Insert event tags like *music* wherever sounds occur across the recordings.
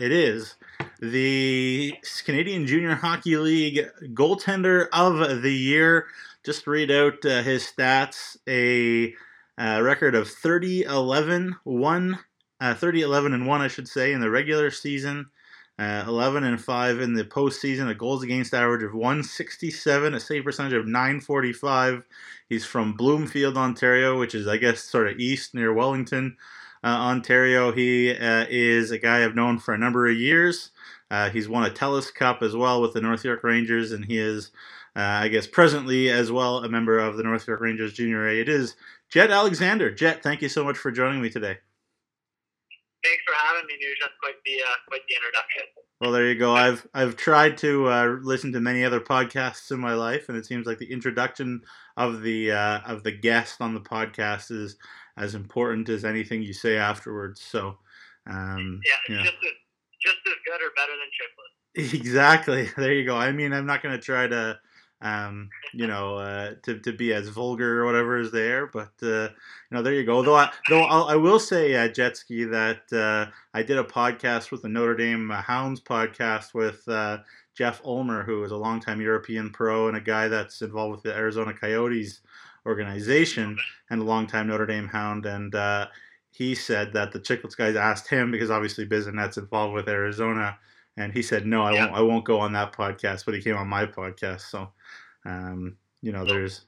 it is the Canadian Junior Hockey League goaltender of the year. Just read out uh, his stats: a uh, record of 30, 11, 1, uh, 30, 11, and 1, I should say, in the regular season. Uh, 11 and 5 in the postseason, a goals against average of 167, a save percentage of 945. He's from Bloomfield, Ontario, which is, I guess, sort of east near Wellington, uh, Ontario. He uh, is a guy I've known for a number of years. Uh, he's won a Telus Cup as well with the North York Rangers, and he is, uh, I guess, presently as well a member of the North York Rangers Junior A. It is Jett Alexander. Jett, thank you so much for joining me today. Thanks for having me, Nuge. That's quite the uh, quite the introduction. Well, there you go. I've I've tried to uh, listen to many other podcasts in my life, and it seems like the introduction of the uh, of the guest on the podcast is as important as anything you say afterwards. So, um, yeah, it's just as, just as good or better than Chiclets. *laughs* Exactly. *laughs* There you go. I mean, I'm not going to try to um, you know, uh, to, to be as vulgar or whatever is there. But uh, you know, there you go. Though I though I'll, I will say, uh, Jetski, that uh, I did a podcast with the Notre Dame Hounds podcast with uh, Jeff Ulmer, who is a longtime European pro and a guy that's involved with the Arizona Coyotes organization and a longtime Notre Dame Hound. And uh, he said that the Chiclets guys asked him because obviously Bissonnette's involved with Arizona and he said no, I yeah. won't. I won't go on that podcast. But he came on my podcast, so um, you know, there's.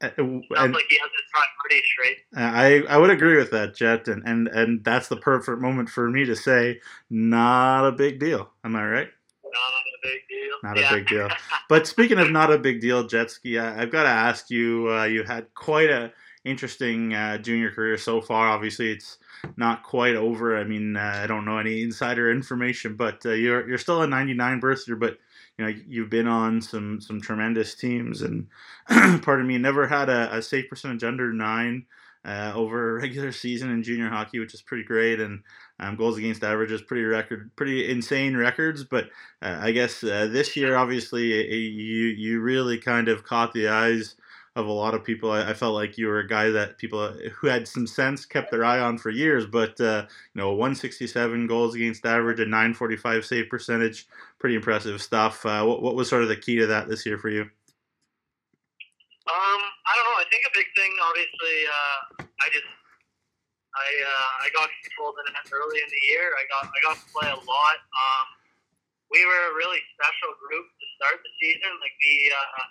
Sounds and, like he has his priorities straight. I I would agree with that, Jett, and and and that's the perfect moment for me to say, not a big deal. Am I right? Not a big deal. Not yeah. a big deal. But speaking of not a big deal, Jetski, I, have got to ask you. Uh, you had quite a interesting uh, junior career so far. Obviously, it's not quite over. I mean, uh, I don't know any insider information, but uh, you're you're still a 99 birthday, but you know you've been on some some tremendous teams, and *clears throat* pardon me, never had a, a safe percentage under nine. Uh, over a *laughs* regular season in junior hockey, which is pretty great, and um, goals against averages, pretty record, pretty insane records. But uh, I guess uh, this year, obviously, you you really kind of caught the eyes of a lot of people. I, I, felt like you were a guy that people uh, who had some sense kept their eye on for years. But uh, you know, 167 goals against average, a 945 save percentage, pretty impressive stuff. Uh, what, what was sort of the key to that this year for you? Um, I don't know. I think a big thing, obviously, uh, I just I uh, I got controlled in it early in the year. I got I got to play a lot. Um, we were a really special group to start the season. Like we, uh,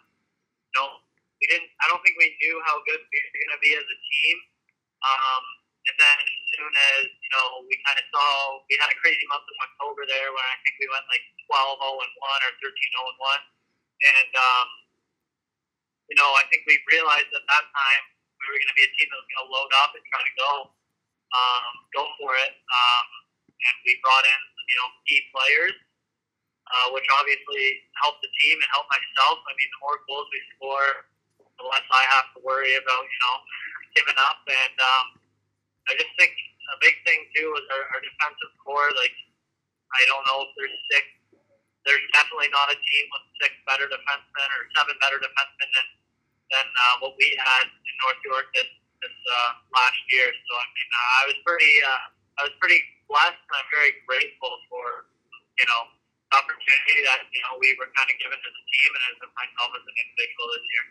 you we didn't. I don't think we knew how good we were going to be as a team. Um, and then as soon as you know, we kind of saw we had a crazy month in October there, where I think we went like 12 0 and one or 13 0 and one, and um, you know, I think we realized at that time we were going to be a team that was going to load up and try to go, um, go for it. Um, and we brought in you know key players. Uh, which obviously helped the team and helped myself. I mean, the more goals we score, the less I have to worry about, you know, *laughs* giving up. And um, I just think a big thing too is our, our defensive core. Like, I don't know if there's six. There's definitely not a team with six better defensemen or seven better defensemen than than uh, what we had in North York this this uh, last year. So I mean, uh, I was pretty uh, I was pretty blessed, and I'm very grateful for you know the opportunity that you know we were kind of given as a team and as myself as an individual this year.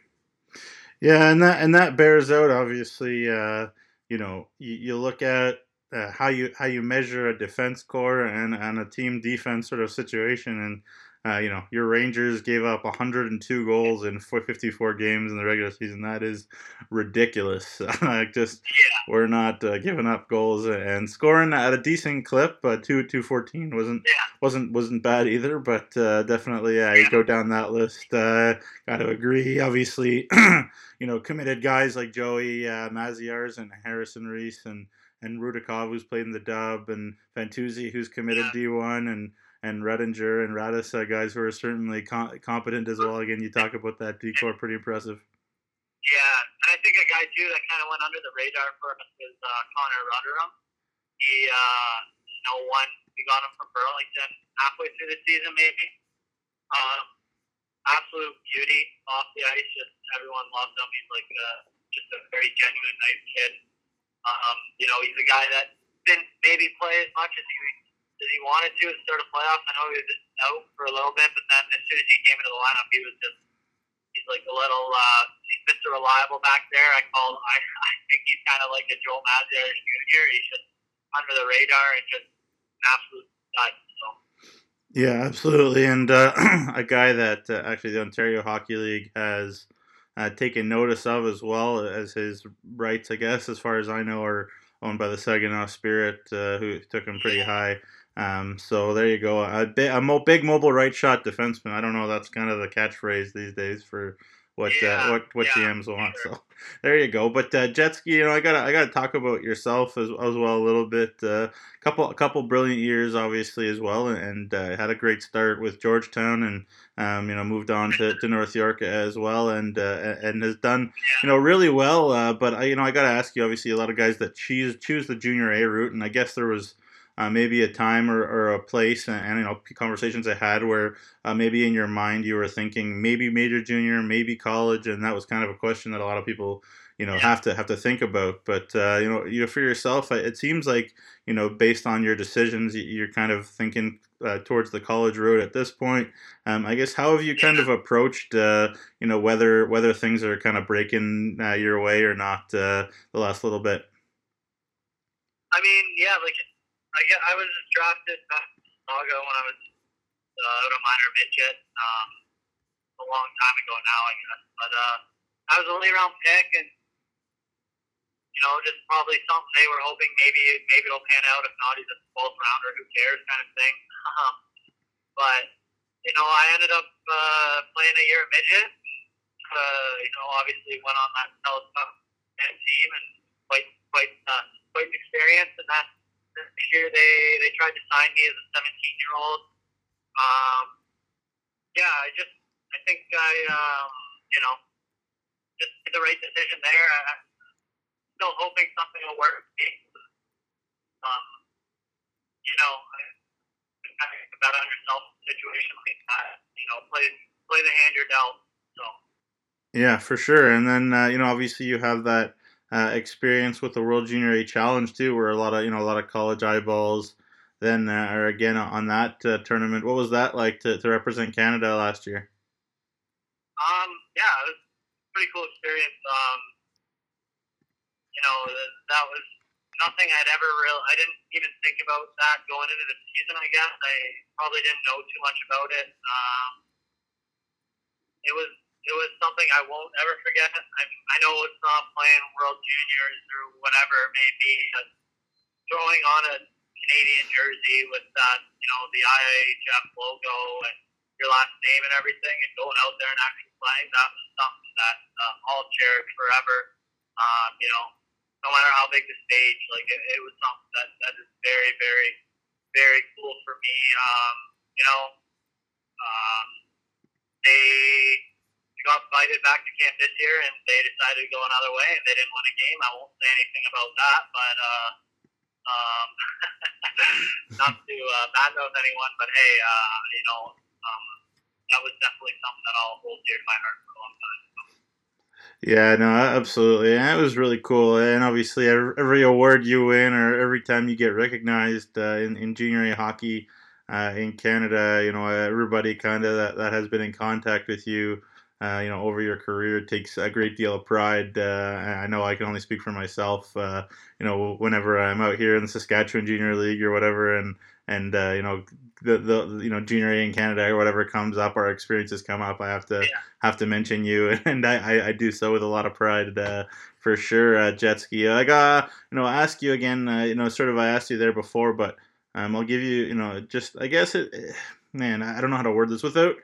Yeah, and that and that bears out obviously. Uh, you know, you, you look at uh, how you how you measure a defense core and, and a team defense sort of situation, and uh, you know, your Rangers gave up 102 goals in 54 games in the regular season. That is ridiculous. *laughs* just yeah. we're not uh, giving up goals and scoring at a decent clip. But two 214 wasn't yeah. wasn't wasn't bad either. But uh, definitely, yeah, you go down that list. Uh, Got to agree. Obviously, *clears throat* you know, committed guys like Joey uh, Maziarz and Harrison Reese and and Rudakov, who's played in the dub, and Fantuzzi, who's committed yeah. D1, and and Redinger and Radis, uh, guys who are certainly com- competent as well. Again, you talk about that decor, pretty impressive. Yeah, and I think a guy too that kind of went under the radar for us is uh, Connor Rotherham. He, uh, you know, one we got him from Burlington halfway through the season, maybe. Um, absolute beauty off the ice. Just everyone loves him. He's like a, just a very genuine, nice kid. Um, you know, he's a guy that didn't maybe play as much as he as he wanted to start a playoff. I know he was out for a little bit, but then as soon as he came into the lineup, he was just he's like a little uh, he's Mr. Reliable back there. I call I, *laughs* I think he's kind of like a Joe Mazier Jr. He's just under the radar and just an absolute stud. So. Yeah, absolutely, and uh, *clears throat* a guy that uh, actually the Ontario Hockey League has uh, taken notice of as well as his rights, I guess, as far as I know, are owned by the Saginaw Spirit, uh, who took him pretty high. Um, so there you go. A, big, a mo- big mobile right shot defenseman. I don't know. That's kind of the catchphrase these days for what uh, yeah, uh, what what yeah, GMs want. Sure. So *laughs* there you go. But uh, Jetski, you know, I gotta I gotta talk about yourself as, as well a little bit. Uh, couple a couple brilliant years, obviously as well, and uh, had a great start with Georgetown, and um, you know moved on to, to North York as well, and uh, and has done you know really well. Uh, but I you know I gotta ask you, obviously a lot of guys that choose choose the junior A route, and I guess there was uh, maybe a time or, or a place and, and, you know conversations I had where uh, maybe in your mind you were thinking maybe major junior, maybe college, and that was kind of a question that a lot of people you know have to have to think about. But uh, you know, you know, for yourself, it seems like you know based on your decisions, you're kind of thinking uh, towards the college road at this point. Um, I guess how have you kind of approached uh, you know whether whether things are kind of breaking uh, your way or not uh, the last little bit. I mean, yeah, like I get, I was drafted back in Chicago when I was uh, of minor midget. Um, a long time ago now, I guess. But uh, I was a late round pick, and you know, just probably something they were hoping maybe maybe it'll pan out. If not, he's a 12th rounder. Who cares, kind of thing. *laughs* Um, but you know, I ended up uh, playing a year at midget. Uh, you know, obviously went on that team and quite quite uh, quite an experience, and that this year they they tried to sign me as a 17 year old. Um, yeah, I just I think I um, you know just did the right decision there. I'm still hoping something will work. Um, you know, I think about on yourself situation like that. You know, play play the hand you're dealt. So. Yeah, for sure. And then uh, you know, obviously you have that uh, experience with the World Junior A Challenge too, where a lot of you know a lot of college eyeballs then uh, are again on that uh, tournament. What was that like to, to represent Canada last year? Um, yeah, it was pretty cool experience. Um, you know, that was nothing I'd ever really. I didn't even think about that going into the season. I guess I probably didn't know too much about it. Um, it was it was something I won't ever forget. I, I know it's not playing World Juniors or whatever it may be, but throwing on a Canadian jersey with that, you know, the IIHF logo and your last name and everything, and going out there and actually playing, that was something that uh, I'll cherish forever. Um, you know, no matter how big the stage, like it, it was something that, that is very, very, very cool for me. Um, you know, um, they got invited back to camp this year, and they decided to go another way, and they didn't win a game. I won't say anything about that, but uh, um, *laughs* not to uh, badmouth anyone, but hey, uh, you know, um, that was definitely something that I'll hold dear to my heart for a long time. Yeah, no, absolutely. And it was really cool. And obviously, every award you win or every time you get recognized uh, in, in junior A hockey uh, in Canada, you know, everybody kind of that, that has been in contact with you uh, you know, over your career. It takes a great deal of pride. Uh, I know I can only speak for myself. Uh, you know, whenever I'm out here in the Saskatchewan Junior League or whatever, and and uh, you know the the you know junior A in Canada or whatever comes up, our experiences come up. I have to yeah. have to mention you, *laughs* and I, I, do so with a lot of pride. Uh, for sure, uh, jet ski. I got you know ask you again. you know, sort of I asked you there before, but um, I'll give you you know just I guess it. Man, I don't know how to word this without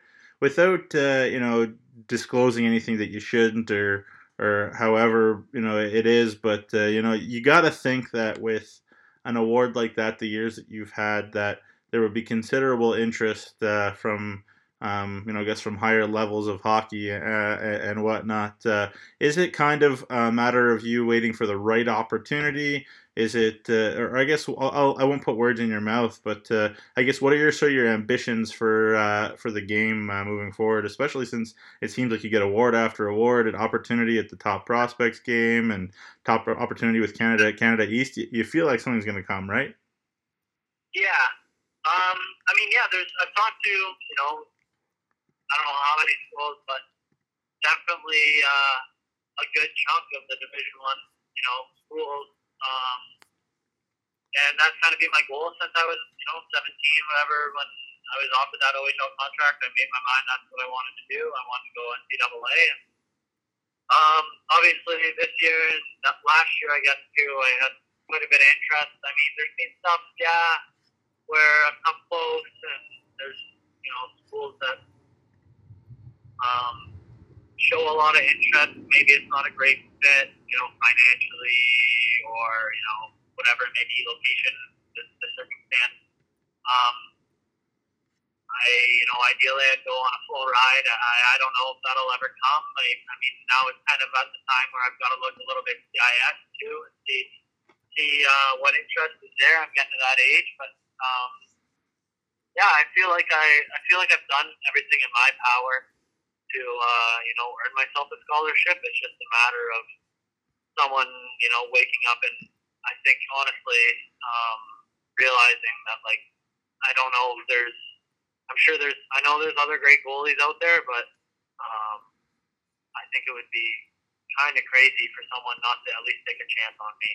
without you know disclosing anything that you shouldn't or or however you know it is but uh, you know you got to think that with an award like that the years that you've had that there would be considerable interest uh, from um, you know, I guess from higher levels of hockey uh, and whatnot. Uh, is it kind of a matter of you waiting for the right opportunity? Is it, uh, or I guess I'll, I'll, I will not put words in your mouth, but uh, I guess what are your sort of your ambitions for uh, for the game uh, moving forward? Especially since it seems like you get award after award, an opportunity at the top prospects game, and top opportunity with Canada Canada East. You, you feel like something's going to come, right? Yeah, I mean, yeah, there's. I've talked to you know, I don't know how many schools, but definitely uh, a good chunk of the Division One, you know, schools. Um, and that's kind of been my goal since I was, you know, 17, whatever. When I was offered that OHL contract, I made my mind that's what I wanted to do. I wanted to go NCAA. And, um, obviously, this year, that last year, I guess too, I had quite a bit of interest. I mean, there's been stuff, yeah, where I've come close, and there's you know schools that um, show a lot of interest. Maybe it's not a great fit, you know, financially or you know whatever it may be, location, the, the circumstance. Um, I, you know, ideally I'd go on a full ride. I, I don't know if that'll ever come. I, I mean, now it's kind of at the time where I've got to look a little bit CIS too and see see uh, what interest is there. I'm getting to that age, but um, yeah, I feel like I I feel like I've done everything in my power to uh, you know earn myself a scholarship. It's just a matter of someone you know waking up and I think honestly um, realizing that like I don't know if there's I'm sure there's I know there's other great goalies out there, but um, I think it would be kind of crazy for someone not to at least take a chance on me.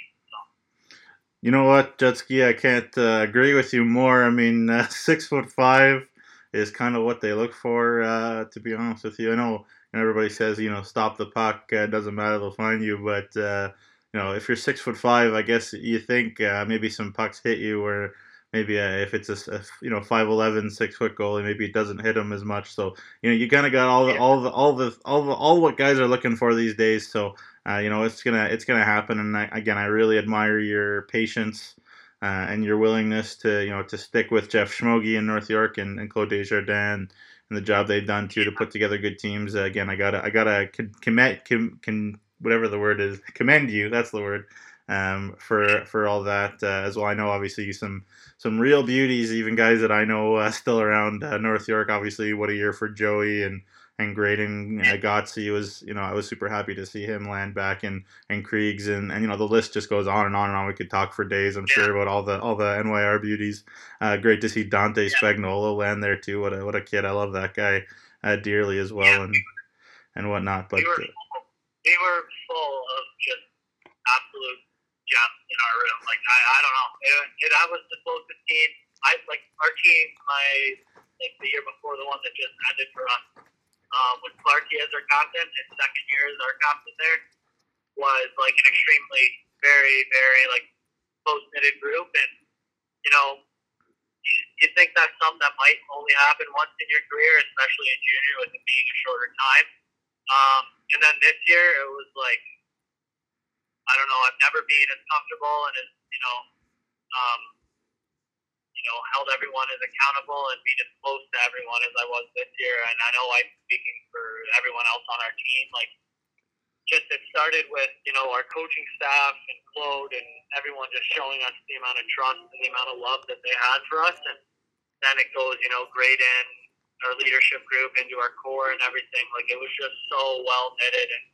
You know what, Jetski? I can't uh, agree with you more. I mean, uh, *laughs* six foot five is kind of what they look for. Uh, to be honest with you, I know everybody says you know stop the puck. Uh, doesn't matter, they'll find you. But uh, you know, if you're six foot five, I guess you think uh, maybe some pucks hit you, or maybe if it's a, a you know 5'11", six foot goalie, maybe it doesn't hit him as much. So you know, you kind of got all the all the all the all the all what guys are looking for these days. So uh, you know it's gonna it's gonna happen. And I, again, I really admire your patience uh, and your willingness to you know to stick with Jeff Schmogi in North York and, and Claude Desjardins and the job they've done too to put together good teams. Uh, again, I gotta I gotta commit can, whatever the word is commend you. That's the word. Um, for for all that uh, as well. I know obviously some some real beauties, even guys that I know uh, still around uh, North York. Obviously, what a year for Joey and and Graydon uh, Gotze was, you know, I was super happy to see him land back in and Kriegs and, and you know the list just goes on and on and on. We could talk for days, I'm sure, about all the all the NYR beauties. Uh, great to see Dante yeah. Spagnuolo land there too. What a what a kid! I love that guy uh, dearly as well and and whatnot. But we were, uh, we were full of just absolute gems in our room. Like I, I don't know, it, it, I was the closest team. I like our team. My like the year before the one that just ended for us um, with Clarky as our captain, his second year as our captain there, was like an extremely, very, very like close knitted group. And you know, you, you think that's something that might only happen once in your career, especially in junior with it being a shorter time. Um, and then this year, it was like I don't know. I've never been as comfortable and as you know. Um, you know, held everyone as accountable and being as close to everyone as I was this year. And I know I'm speaking for everyone else on our team. Like, just it started with you know our coaching staff and Claude and everyone just showing us the amount of trust and the amount of love that they had for us, and then it goes you know great in our leadership group into our core and everything. Like it was just so well knitted, and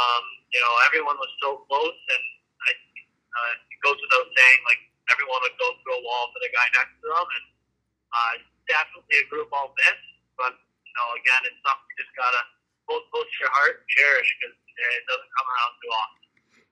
um, you know everyone was so close, and I, uh, it goes without saying like everyone would go through a wall for the guy next to them, and uh, definitely a group I'll miss. But you know, again, it's something you just gotta hold close to your heart and cherish because it doesn't come around too often.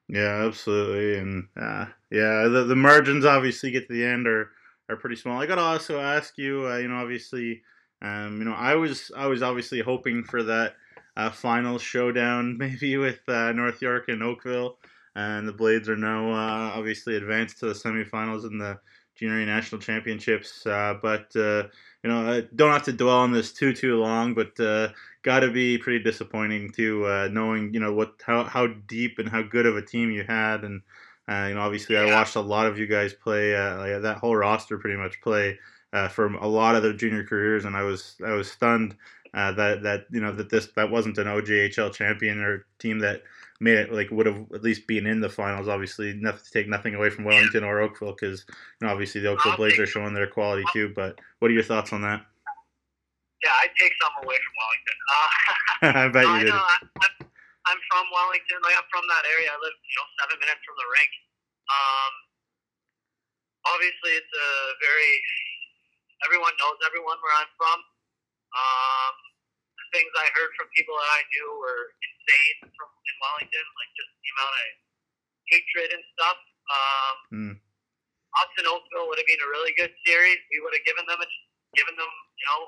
Yeah, absolutely, and uh, yeah, the the margins obviously get to the end are are pretty small. I gotta also ask you, uh, you know, obviously, um, you know, I was I was obviously hoping for that uh, final showdown, *laughs* maybe with uh, North York and Oakville and the Blades are now uh, obviously advanced to the semifinals in the junior national championships. Uh, but uh, you know, I don't have to dwell on this too too long, but uh, got to be pretty disappointing too, uh, knowing you know what how how deep and how good of a team you had, and uh, you know, obviously I watched a lot of you guys play, like that whole roster pretty much play. from a lot of their junior careers, and I was I was stunned that that you know that this that wasn't an OJHL champion or team that made it like would have at least been in the finals. Obviously, nothing to take nothing away from Wellington or Oakville because you know, obviously the Oakville Blades are showing their quality too. But what are your thoughts on that? Yeah, I take some away from Wellington. Uh, *laughs* I bet *laughs* you I did. I'm, I'm from Wellington. Like I'm from that area. I live, you know, seven minutes from the rink. Um, obviously, it's a very everyone knows everyone where I'm from. Um, things I heard from people that I knew were insane from in Wellington, like just the amount of hatred and stuff. Um, Mm. us and Oakville would have been a really good series. We would have given them a, given them, you know,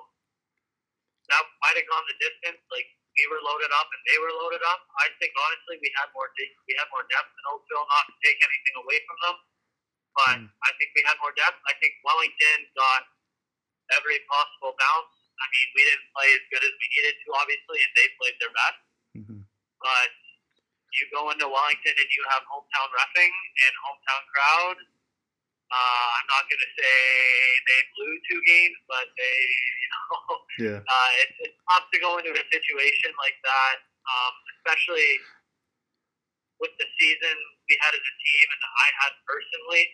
that might have gone the distance. Like we were loaded up and they were loaded up. I think honestly we had more de- we had more depth than Oakville. Not to take anything away from them, but Mm. I think we had more depth. I think Wellington got every possible bounce. I mean, we didn't play as good as we needed to, obviously, and they played their best. Mhm. But you go into Wellington and you have hometown refing and hometown crowd. Uh, I'm not going to say they blew two games, but they, you know, *laughs* Yeah. uh, it's, it's tough to go into a situation like that, um, especially with the season we had as a team and I had personally.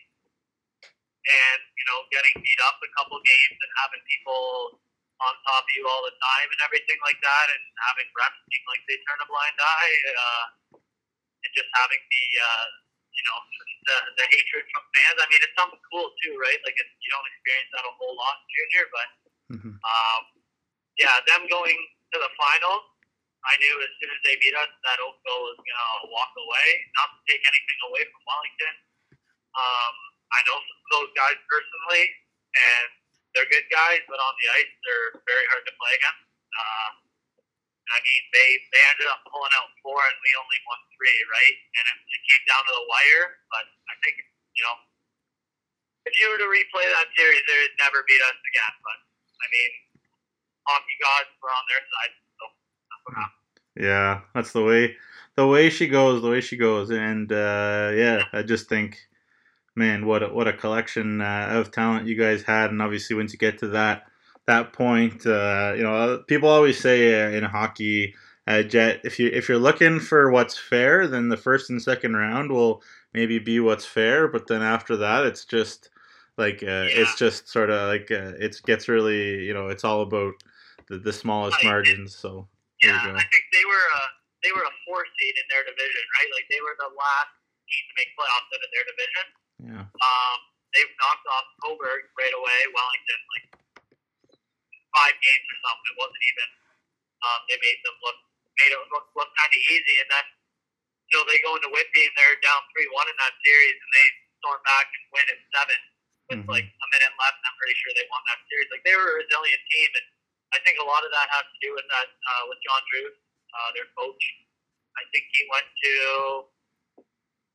And, you know, getting beat up a couple games and having people on top of you all the time and everything like that, and having refs seem like they turn a blind eye, uh, and just having the, uh, you know, the, the hatred from fans. I mean, it's something cool too, right? Like, it's, you don't experience that a whole lot in junior, but Mhm. um, yeah, them going to the finals, I knew as soon as they beat us that Oakville was going to walk away. Not to take anything away from Wellington. Um, I know some of those guys personally, and good guys, but on the ice, they're very hard to play against. Uh, I mean, they, they ended up pulling out four, and we only won three, right? And it, it came down to the wire, but I think, you know, if you were to replay that series, they would never beat us again. But I mean, hockey gods were on their side, so. Yeah, that's the way the way she goes, the way she goes, and uh, yeah, I just think, man, what a, what a collection uh, of talent you guys had, and obviously once you get to that that point, uh, you know, people always say uh, in hockey, uh, Jett, if you if you're looking for what's fair, then the first and second round will maybe be what's fair, but then after that, it's just like uh, it's just sort of like uh, it gets really, you know, it's all about the, the smallest margins. So Yeah. I think they were a they were a four seed in their division, right? Like they were the last team to make playoffs out of their division. Yeah. Um, they've knocked off Cobourg right away. Wellington, like five games or something. It wasn't even. Um, they made them look made it look, look kind of easy, and then so they go into Whitby and they're down three one in that series, and they storm back and win at seven with Mhm. like a minute left. And I'm pretty sure they won that series. Like they were a resilient team, and I think a lot of that has to do with that uh, with John Druce, uh, their coach. I think he went to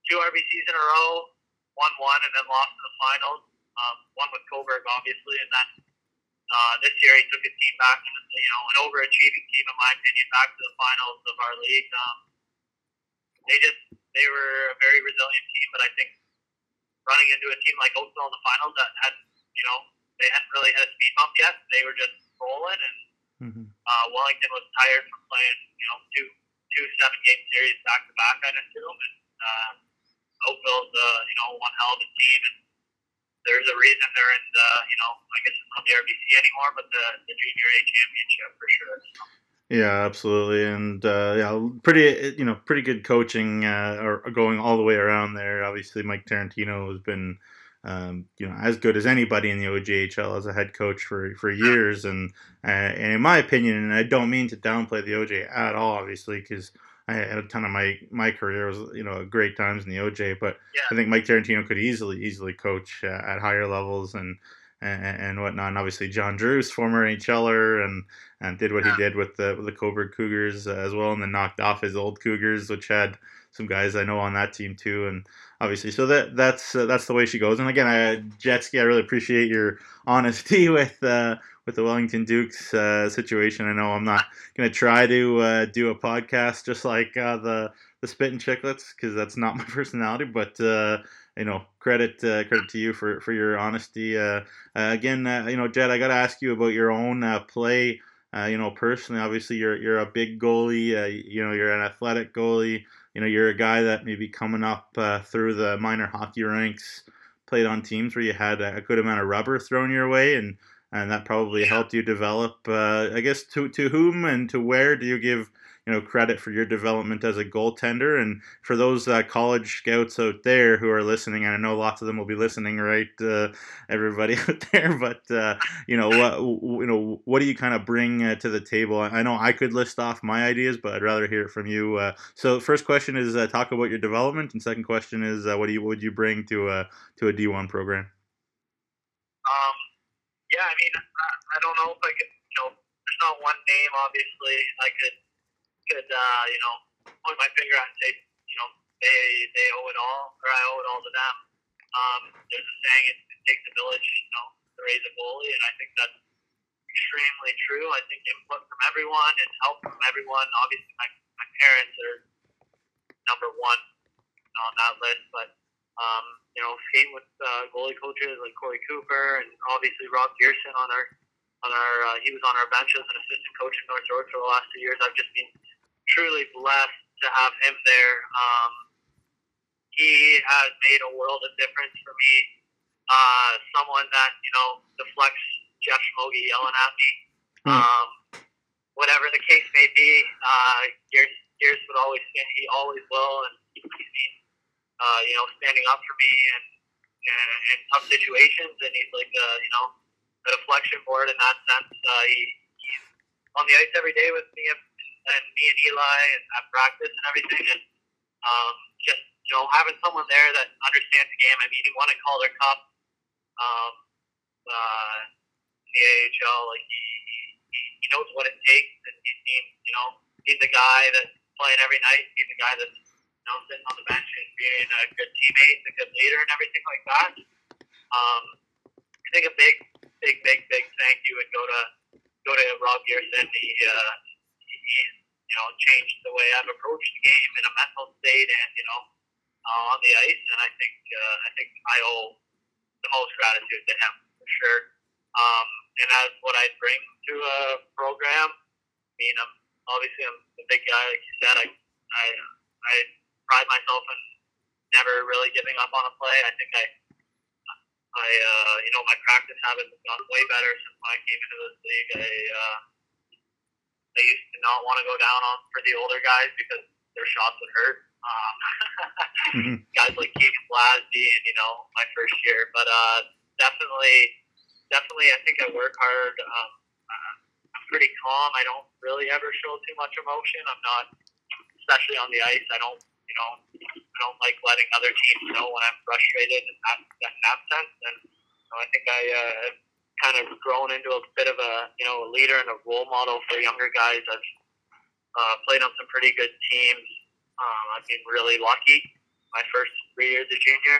two RBCs in a row, won one, and then lost in the finals. Um, one with Cobourg, obviously, and then uh, this year he took his team back, and you know, an overachieving team, in my opinion, back to the finals of our league. Um, they just they were a very resilient team, but I think running into a team like Oakville in the finals that had you know they hadn't really had a speed bump yet. They were just rolling, and Mhm. uh, Wellington was tired from playing you know two two seven game series back to back. I assume, and uh, Oakville's uh, you know one hell of a team, and there's a reason they're in the you know I guess it's not the RBC anymore, but the the Junior A championship for sure. So, Yeah, absolutely, and uh, yeah, pretty you know pretty good coaching uh, or going all the way around there. Obviously, Mike Tarantino has been um, you know as good as anybody in the OJHL as a head coach for for years, and uh, and in my opinion, and I don't mean to downplay the OJ at all, obviously, because I had a ton of my my career was you know great times in the OJ, but Yeah. I think Mike Tarantino could easily easily coach uh, at higher levels and. And, and whatnot, and obviously John Druce, former NHLer, and and did what he did with the with the Cobourg Cougars uh, as well, and then knocked off his old Cougars, which had some guys I know on that team too, and obviously, so that that's uh, that's the way she goes. And again, I, Jetski, I really appreciate your honesty *laughs* with uh, with the Wellington Dukes uh, situation. I know I'm not gonna try to uh, do a podcast just like uh, the the Spittin' Chiclets because that's not *laughs* my personality, but. Uh, you know, credit uh, credit to you for, for your honesty. Uh, again, you know, Jed, I got to ask you about your own play. You know, personally, obviously, you're you're a big goalie. You know, you're an athletic goalie. You know, you're a guy that maybe coming up through the minor hockey ranks, played on teams where you had a good amount of rubber thrown your way, and and that probably Yeah. helped you develop. Uh, I guess to to whom and to where do you give you know credit for your development as a goaltender. And for those uh, college scouts out there who are listening, and I know lots of them will be listening, right? Uh, everybody *laughs* out there, but uh, you know what you know what do you kind of bring uh, to the table? I know I could list off my ideas, but I'd rather hear it from you. Uh, so first question is uh, talk about your development, and second question is what do you what would you bring to a to a D one program? Um, yeah, I mean, I, I don't know if I could, you know, there's not one name, obviously. I could could uh, you know point my finger out and say you know they they owe it all or I owe it all to them. Um, there's a saying it, it takes a village you know to raise a goalie, and I think that's extremely true. I think input from everyone and help from everyone. Obviously, my my parents are number one on that list, but um, you know, skating with uh, goalie coaches like Corey Cooper and obviously Rob Gearson on our on our uh, he was on our bench as an assistant coach in North York for the last two years. I've just been truly blessed to have him there. Um, he has made a world of difference for me. Uh, someone that you know deflects Jeff Schmogi yelling at me. Hmm. Um, whatever the case may be, uh, Gears, Gears would always stand. He always will, and he's been, uh, you know, standing up for me and, and in tough situations. And he's like, uh, you know, a deflection board in that sense. Uh, he, he's on the ice every day with me and me and Eli and at practice and everything. And um, just you know having someone there that understands the game. I mean, he won a Calder Cup um, uh, in the AHL. Like he, he he knows what it takes, and he's you know he's the guy that's playing every night. He's the guy that's know sitting on the bench and being a good teammate and a good leader and everything like that. Um, I think a big, big, big, big thank you would go to go to Rob Gearson. He uh, he's you know changed the way I've approached the game in a mental state and you know uh, on the ice, and I think uh, I think I owe the most gratitude to him for sure. Um, and as what I bring to a program, I mean, I'm obviously I'm a big guy, like you said. I I I pride myself in never really giving up on a play. I think I I uh, you know my practice habits have gotten way better since I came into this league. I uh, I used to not want to go down on for the older guys because their shots would hurt. Um, mm-hmm. *laughs* Guys like Keegan Blasby and you know my first year, but uh, definitely, definitely, I think I work hard. Um, uh, I'm pretty calm. I don't really ever show too much emotion. I'm not, especially on the ice. I don't, you know, I don't like letting other teams know when I'm frustrated in that, in that sense. And you know, I think I uh, kind of grown into a bit of a you know a leader and a role model for younger guys. I've uh, played on some pretty good teams. Um, I've been really lucky my first three years as junior,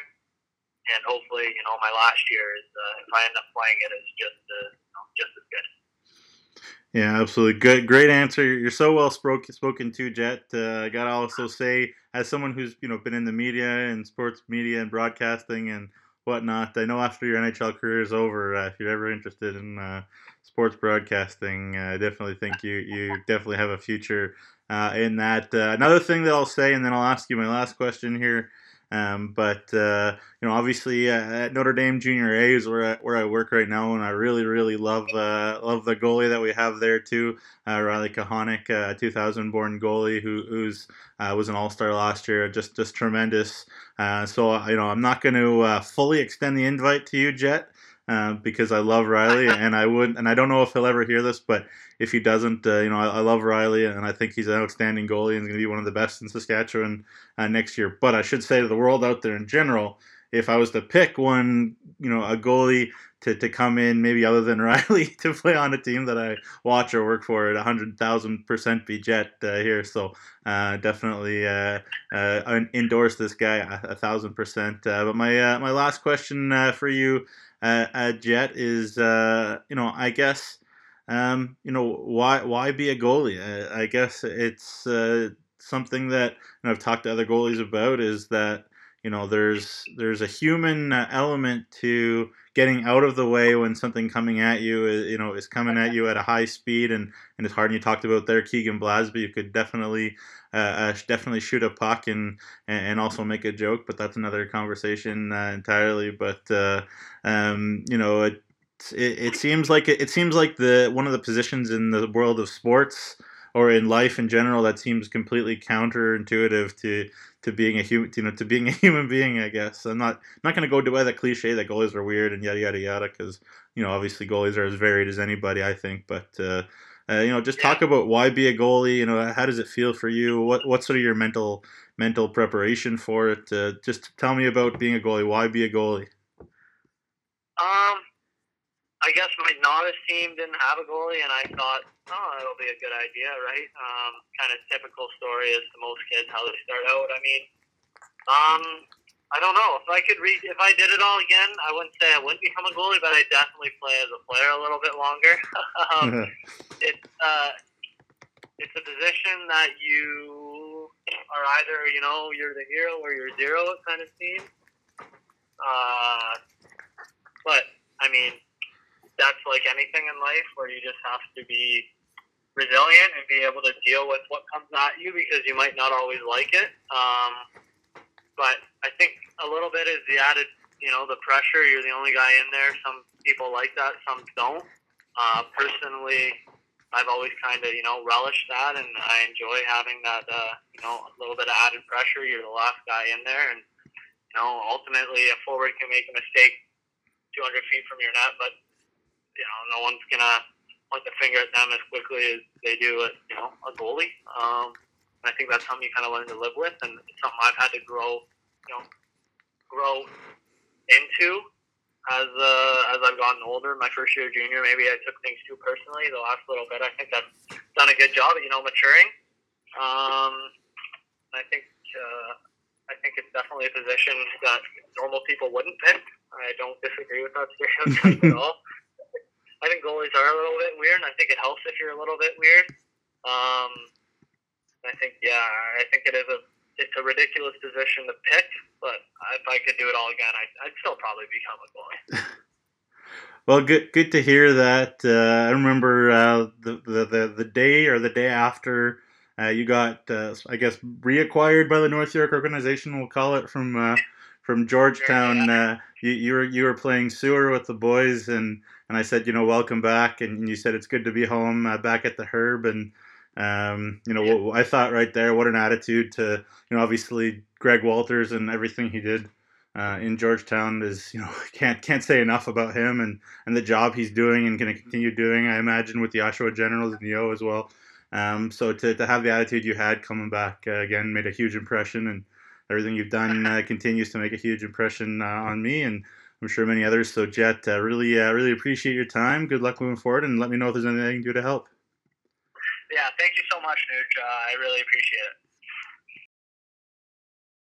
and hopefully you know my last year is uh, if I end up playing it, it's just uh, you know, just as good. Yeah, absolutely. Good, great answer. You're so well spoken, to, Jett. Uh, I gotta also say, as someone who's you know been in the media and sports media and broadcasting and whatnot. I know after your NHL career is over, uh, if you're ever interested in uh, sports broadcasting, uh, I definitely think you you definitely have a future uh, in that. Uh, another thing that I'll say, and then I'll ask you my last question here. Um, but uh, you know, obviously at Notre Dame Junior A is where I, where I work right now, and I really, really love love the goalie that we have there too, Riley Kahonic, a 2000 born goalie who who's was an All Star last year, just just tremendous. Uh, so you know, I'm not going to uh, fully extend the invite to you, Jett, uh, because I love Riley, *laughs* and I would, and I don't know if he'll ever hear this, but if he doesn't, uh, you know, I, I, love Riley, and I think he's an outstanding goalie and he's going to be one of the best in Saskatchewan uh, next year. But I should say to the world out there in general, if I was to pick one, you know, a goalie to, to come in, maybe other than *laughs* Riley, to play on a team that I watch or work for at 100,000% be Jett uh, here. So uh, definitely uh, uh endorse this guy a, thousand percent. But my uh, my last question for you, Jett, is uh, you know I guess um, you know why why be a goalie? I guess it's uh, something that you know, I've talked to other goalies about is that you know there's there's a human element to getting out of the way when something coming at you, uh, you know, is coming at you at a high speed and, and it's hard. And you talked about there Keegan Blasby, you could definitely uh, uh, definitely shoot a puck and and also make a joke, but that's another conversation uh, entirely. But uh, um, you know, it, it, it seems like it, it seems like the one of the positions in the world of sports or in life in general that seems completely counterintuitive to to being a human, you know, to being a *laughs* human being. I guess I'm not not going to go by the cliche that goalies are weird and yada yada yada because you know obviously goalies are as varied as anybody. I think, but uh, uh, you know, just talk about why be a goalie. You know, how does it feel for you? What what's sort of your mental mental preparation for it? Uh, just tell me about being a goalie. Why be a goalie? Um, I guess my novice team didn't have a goalie, and I thought, oh, it'll be a good idea, right? Um, kind of typical story as to most kids how they start out. I mean, um, I don't know if I could read. If I did it all again, I wouldn't say I wouldn't become a goalie, but I definitely play as a player a little bit longer. *laughs* um, it's uh, it's a position that you are either you know you're the hero or you're zero kind of team. Uh, but I mean, that's like anything in life where you just have to be resilient and be able to deal with what comes at you because you might not always like it. Um, but I think a little bit is the added, you know, the pressure. You're the only guy in there. Some people like that, some don't. Uh, personally, I've always kind of, you know, relished that, and I enjoy having that, uh, you know, a little bit of added pressure. You're the last guy in there, and you know, ultimately, a forward can make a mistake 200 feet from your net, but you know, no one's gonna point the finger at them as quickly as they do at you know a goalie. Um, and I think that's something you kind of learn to live with, and it's something I've had to grow, you know, grow into as uh, as I've gotten older. My first year junior, maybe I took things too personally. The last little bit, I think I've done a good job you know maturing. Um, I think uh, I think it's definitely a position that normal people wouldn't pick. I don't disagree with that *laughs* stereotype at all. I think goalies are a little bit weird, and I think it helps if you're a little bit weird. Um, I think, yeah, I think it is a it's a ridiculous position to pick, but if I could do it all again, I'd, I'd still probably become a goalie. *laughs* well, good good to hear that. Uh, I remember uh, the, the, the the day or the day after uh, you got, uh, I guess, reacquired by the North York organization. We'll call it from uh, from Georgetown. You, you were you were playing sewer with the boys and and I said, you know, welcome back, and you said it's good to be home uh, back at the Herb, and um, you know, yeah. I thought right there, what an attitude to, you know, obviously Greg Walters and everything he did uh, in Georgetown is, you know, *laughs* can't can't say enough about him and and the job he's doing and going to continue doing. I imagine with the Oshawa Generals and the O as well. Um, so to, to have the attitude you had coming back uh, again made a huge impression, and everything you've done uh, continues to make a huge impression uh, on me and I'm sure many others. So, Jett, uh, really, uh, really appreciate your time. Good luck moving forward, and let me know if there's anything I can do to help. Yeah, thank you so much, Nuge. Uh, I really appreciate it.